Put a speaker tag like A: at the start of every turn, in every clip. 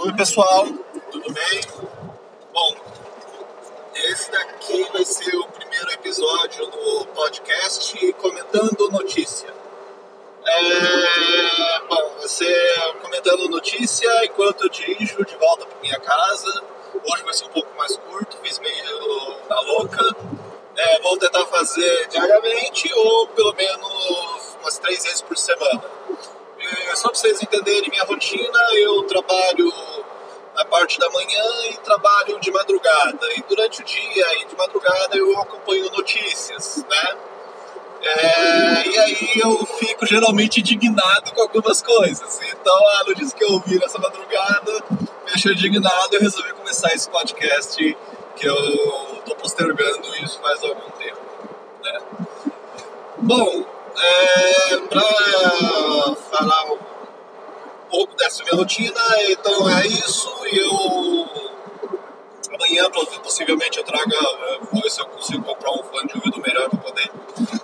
A: Oi pessoal, tudo bem? Bom, esse daqui vai ser o primeiro episódio do podcast comentando notícia. É, bom, você comentando notícia enquanto eu dirijo de volta para minha casa. Hoje vai ser um pouco mais curto, fiz meio na louca. É, vou tentar fazer diariamente ou pelo menos umas três vezes por semana. É, só para vocês entenderem minha rotina, eu trabalho na parte da manhã e trabalho de madrugada. E durante o dia e de madrugada eu acompanho notícias, né? É, e aí eu fico geralmente indignado com algumas coisas. Então a notícia que eu ouvi nessa madrugada me deixou indignado e resolvi começar esse podcast que eu estou postergando isso faz algum tempo. Né? Bom, é, para falar um pouco dessa minha rotina, então é isso. E eu amanhã possivelmente eu traga, vou ver se eu consigo comprar um fone de ouvido melhor para poder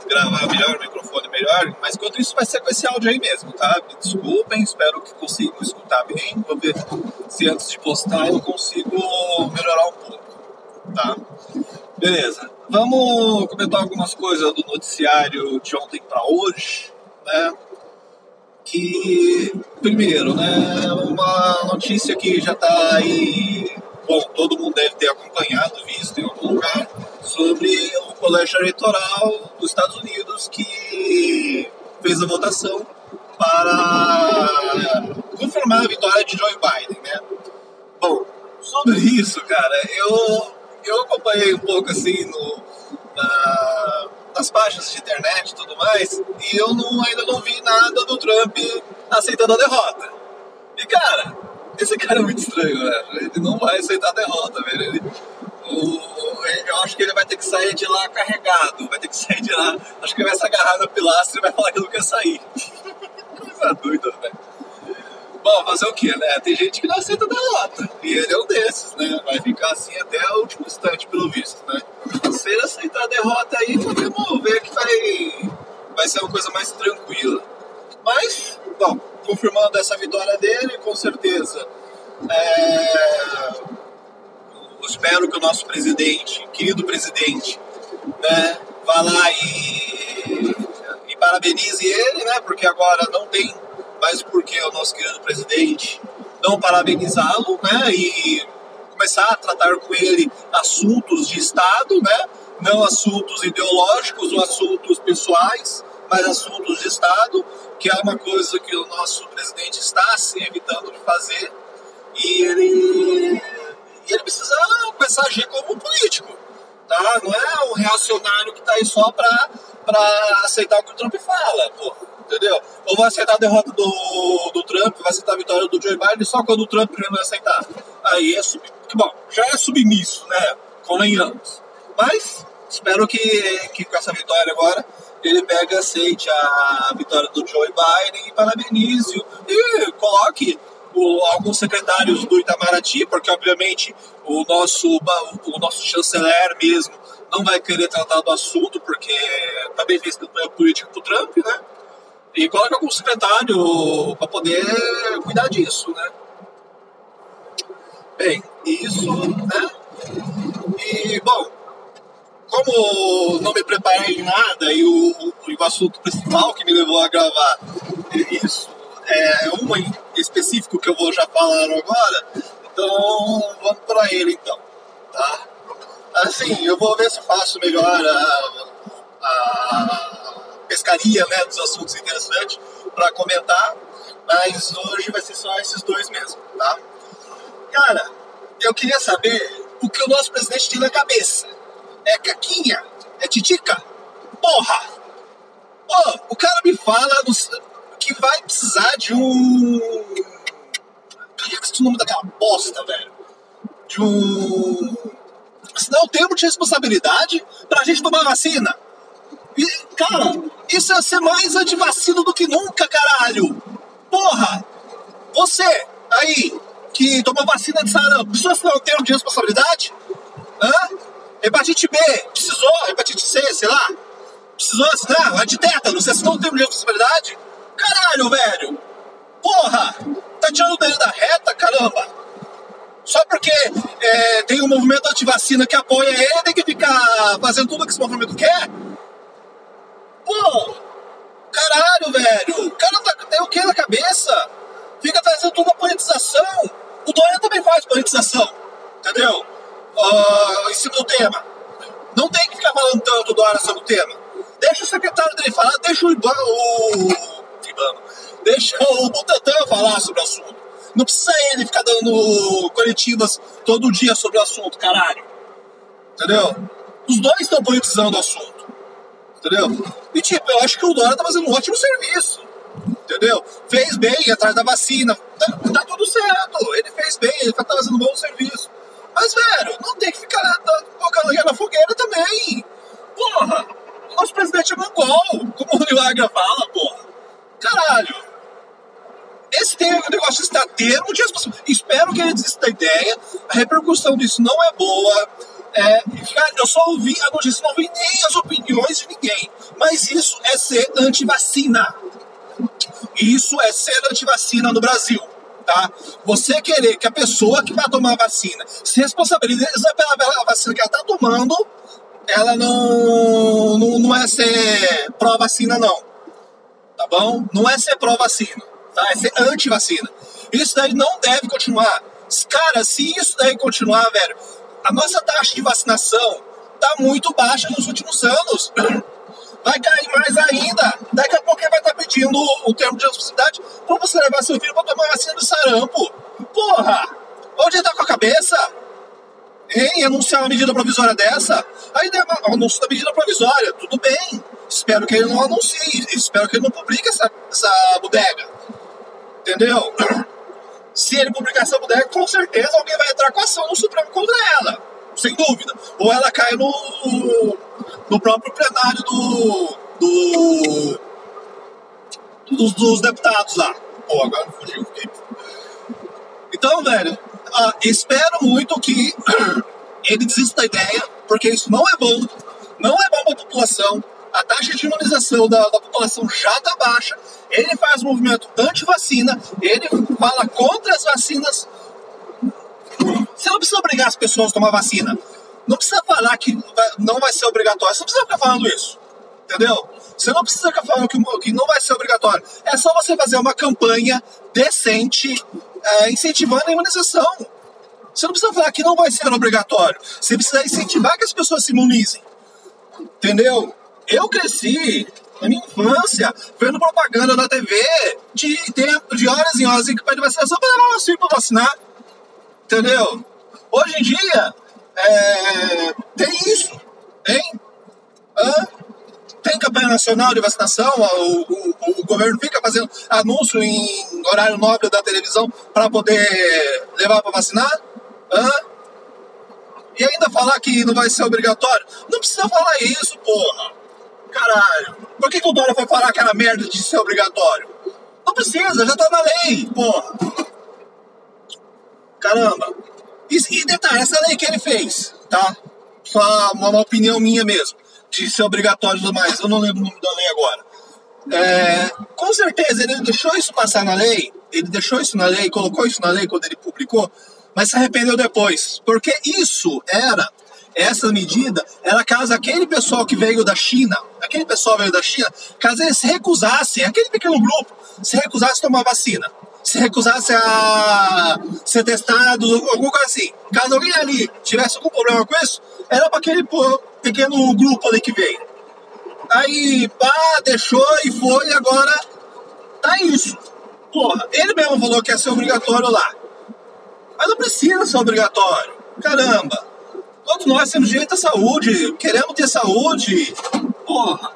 A: gravar melhor, microfone melhor. Mas enquanto isso vai ser com esse áudio aí mesmo, tá? Me desculpem, espero que consigam escutar bem. Vou ver se antes de postar eu consigo melhorar um pouco, tá? Beleza. Vamos comentar algumas coisas do noticiário de ontem para hoje, né? Que, primeiro, né, uma notícia que já está aí, bom, todo mundo deve ter acompanhado, visto em algum lugar, sobre o colégio eleitoral dos Estados Unidos que fez a votação para confirmar a vitória de Joe Biden, né? Bom, sobre isso, cara, eu eu acompanhei um pouco assim no, na, nas páginas de internet e tudo mais, e eu não, ainda não vi nada do Trump aceitando a derrota. E cara, esse cara é muito estranho, velho. Ele não vai aceitar a derrota, velho. Ele, o, eu acho que ele vai ter que sair de lá carregado, vai ter que sair de lá. Acho que ele vai se agarrar no pilastra e vai falar que não quer sair. Coisa doida, velho. Bom, fazer o que, né? Tem gente que não aceita derrota. E ele é um desses, né? Vai ficar assim até o último instante, pelo visto, né? Se ele aceitar a derrota aí, podemos ver que vai, vai ser uma coisa mais tranquila. Mas, bom, confirmando essa vitória dele, com certeza. É, eu espero que o nosso presidente, querido presidente, né, vá lá e, e parabenize ele, né? Porque agora não tem nosso querido presidente não parabenizá-lo, né? E começar a tratar com ele assuntos de Estado, né? Não assuntos ideológicos ou assuntos pessoais, mas assuntos de Estado, que é uma coisa que o nosso presidente está se evitando de fazer. E ele, ele precisa começar a agir como um político, tá? Não é um reacionário que está aí só para aceitar o que o Trump fala, pô entendeu? Ou vai aceitar a derrota do, do Trump, vai aceitar a vitória do Joe Biden só quando o Trump não aceitar. Aí é sub... Bom, já é submisso, né? Convenhamos. Mas espero que, que com essa vitória agora ele pegue e aceite a vitória do Joe Biden e parabenize e coloque o, alguns secretários do Itamaraty, porque obviamente o nosso, o, o nosso chanceler mesmo não vai querer tratar do assunto, porque também fez campanha política pro Trump, né? E coloca algum secretário para poder cuidar disso, né? Bem, isso, né? E, bom, como não me preparei em nada e o, o, o assunto principal que me levou a gravar isso é uma em específico que eu vou já falar agora, então vamos para ele então, tá? Assim, eu vou ver se faço melhor a, a pescaria né, dos assuntos interessantes para comentar, mas hoje vai ser só esses dois mesmo, tá? Cara, eu queria saber o que o nosso presidente tem na cabeça. É caquinha? É titica? Porra! Pô, o cara me fala que vai precisar de um. Caraca, é o nome daquela bosta, velho. De um. Assinar o termo de responsabilidade pra gente tomar vacina. E, cara, isso é ser mais antivacina do que nunca, caralho! Porra! Você, aí, que tomou vacina de sarampo, precisou assinar um termo de responsabilidade? Hã? Hepatite B, precisou? Hepatite C, sei lá? Precisou assinar? A de tétano, você assinou um termo de responsabilidade? Caralho, velho! Porra! Tá tirando dele da reta, caramba! Só porque é, tem um movimento anti-vacina que apoia ele, tem que ficar fazendo tudo que esse movimento quer? Pô, caralho, velho. O cara tá, tem o que na cabeça? Fica trazendo tudo a politização. O Dória também faz politização, entendeu? Uh, em cima do tema. Não tem que ficar falando tanto Dória sobre o tema. Deixa o secretário dele falar, deixa o Ibama, Ibama, deixa o Butantan falar sobre o assunto. Não precisa ele ficar dando coletivas todo dia sobre o assunto, caralho. Entendeu? Os dois estão politizando o assunto. Entendeu? E tipo, eu acho que o Dória tá fazendo um ótimo serviço. Entendeu? Fez bem atrás da vacina. Tá, tá tudo certo. Ele fez bem, ele tá fazendo um bom serviço. Mas, velho, não tem que ficar colocando lenha na fogueira também. Porra, o nosso presidente é mongol, como o Nilagra fala, porra. Caralho. Esse tem, negócio está de Espero que ele desista da ideia. A repercussão disso não é boa. É, eu só ouvi a notícia, não ouvi nem as opiniões de ninguém. Mas isso é ser anti-vacina. Isso é ser anti-vacina no Brasil tá? Você querer que a pessoa que vai tomar a vacina se responsabilize pela vacina que ela está tomando, ela não, não, não é ser pró-vacina, não. Tá bom? Não é ser pró-vacina, tá? É ser anti-vacina. Isso daí não deve continuar. Cara, se isso daí continuar, velho, a nossa taxa de vacinação tá muito baixa nos últimos anos. vai cair mais ainda. Daqui a pouco ele vai estar pedindo o termo de responsabilidade para você levar seu filho para tomar vacina do sarampo. Porra! Onde ele tá com a cabeça? Hein? Anunciar uma medida provisória dessa? Aí anúncio da medida provisória, tudo bem. Espero que ele não anuncie, espero que ele não publique essa, essa bodega. Entendeu? Se ele publicar essa bodega, com certeza alguém vai entrar com ação no Supremo contra ela. Sem dúvida. Ou ela cai no, no próprio plenário do, do dos, dos, deputados lá. Pô, agora fugiu. Então, velho, uh, espero muito que ele desista da ideia, porque isso não é bom, não é bom para a população. A taxa de imunização da, da população já está baixa. Ele faz movimento anti-vacina, ele fala contra as vacinas. Você não precisa obrigar as pessoas a tomar vacina. Não precisa falar que não vai ser obrigatório. Você não precisa ficar falando isso. Entendeu? Você não precisa ficar falando que, não vai ser obrigatório. É só você fazer uma campanha decente é, incentivando a imunização. Você não precisa falar que não vai ser obrigatório. Você precisa incentivar que as pessoas se imunizem. Entendeu? Eu cresci na minha infância vendo propaganda na TV de tempo, de horas em horas em que pede vacinação para levar o filho para vacinar. Entendeu? Hoje em dia, é, tem isso, hein? Hã? Tem campanha nacional de vacinação, o, o, o, governo fica fazendo anúncio em horário nobre da televisão para poder levar para vacinar? Hã? E ainda falar que não vai ser obrigatório? Não precisa falar isso, porra! Caralho! Por que, que o Dória foi falar aquela merda de ser obrigatório? Não precisa, já tá na lei, porra! Caramba! E, e detalhe, essa lei que ele fez, tá? Só uma, uma opinião minha mesmo, de ser obrigatório e tudo mais, eu não lembro o nome da lei agora. É, com certeza ele deixou isso passar na lei, ele deixou isso na lei, colocou isso na lei quando ele publicou, mas se arrependeu depois, porque isso era, essa medida, era caso aquele pessoal que veio da China, aquele pessoal veio da China, caso eles se recusassem, aquele pequeno grupo, se recusasse a tomar vacina se recusasse a ser testado, alguma coisa assim. Caso alguém ali tivesse algum problema com isso, era para aquele pequeno grupo ali que veio. Aí, pá, deixou e foi, e agora tá isso. Porra, ele mesmo falou que ia ser obrigatório lá. Mas não precisa ser obrigatório. Caramba. Todos nós temos direito à saúde, queremos ter saúde. Porra.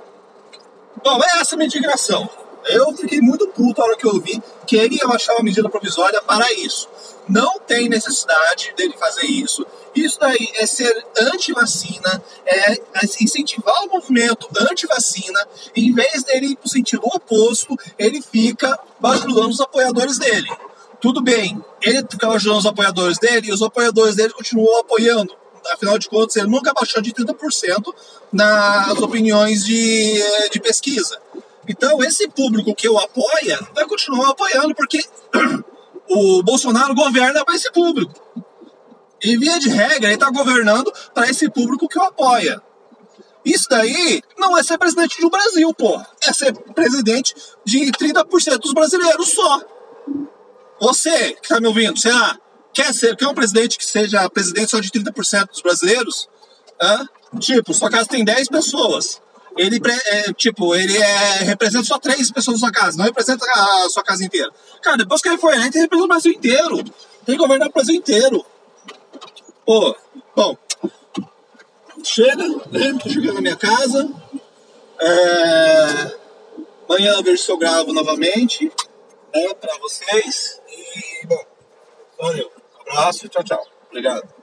A: Bom, é essa a minha indignação. Eu fiquei muito puto a hora que eu vi que ele ia baixar uma medida provisória para isso. Não tem necessidade dele fazer isso. Isso daí é ser anti-vacina, é incentivar o movimento anti-vacina. Em vez dele ir para o sentido oposto, ele fica bajulando os apoiadores dele. Tudo bem, ele fica bajulando os apoiadores dele e os apoiadores dele continuam apoiando. Afinal de contas, ele nunca baixou de 30% nas opiniões de, de pesquisa. Então, esse público que o apoia vai continuar apoiando, porque o Bolsonaro governa para esse público. E via de regra, ele está governando para esse público que o apoia. Isso daí não é ser presidente do Brasil, pô. É ser presidente de 30% dos brasileiros só. Você que está me ouvindo, sei lá, quer ser, quer um presidente que seja presidente só de 30% dos brasileiros? Hã? Tipo, sua casa tem 10 pessoas. Ele, é, tipo, ele é, representa só 3 pessoas da sua casa, não representa a sua casa inteira. Cara, depois que ele for eleito, ele representa o Brasil inteiro. Tem que governar o Brasil inteiro. Pô, bom, chega, né? Tô chegando na minha casa. É... Amanhã eu vejo se eu gravo novamente, né, pra vocês. E, bom, valeu. Abraço tchau, tchau. Obrigado.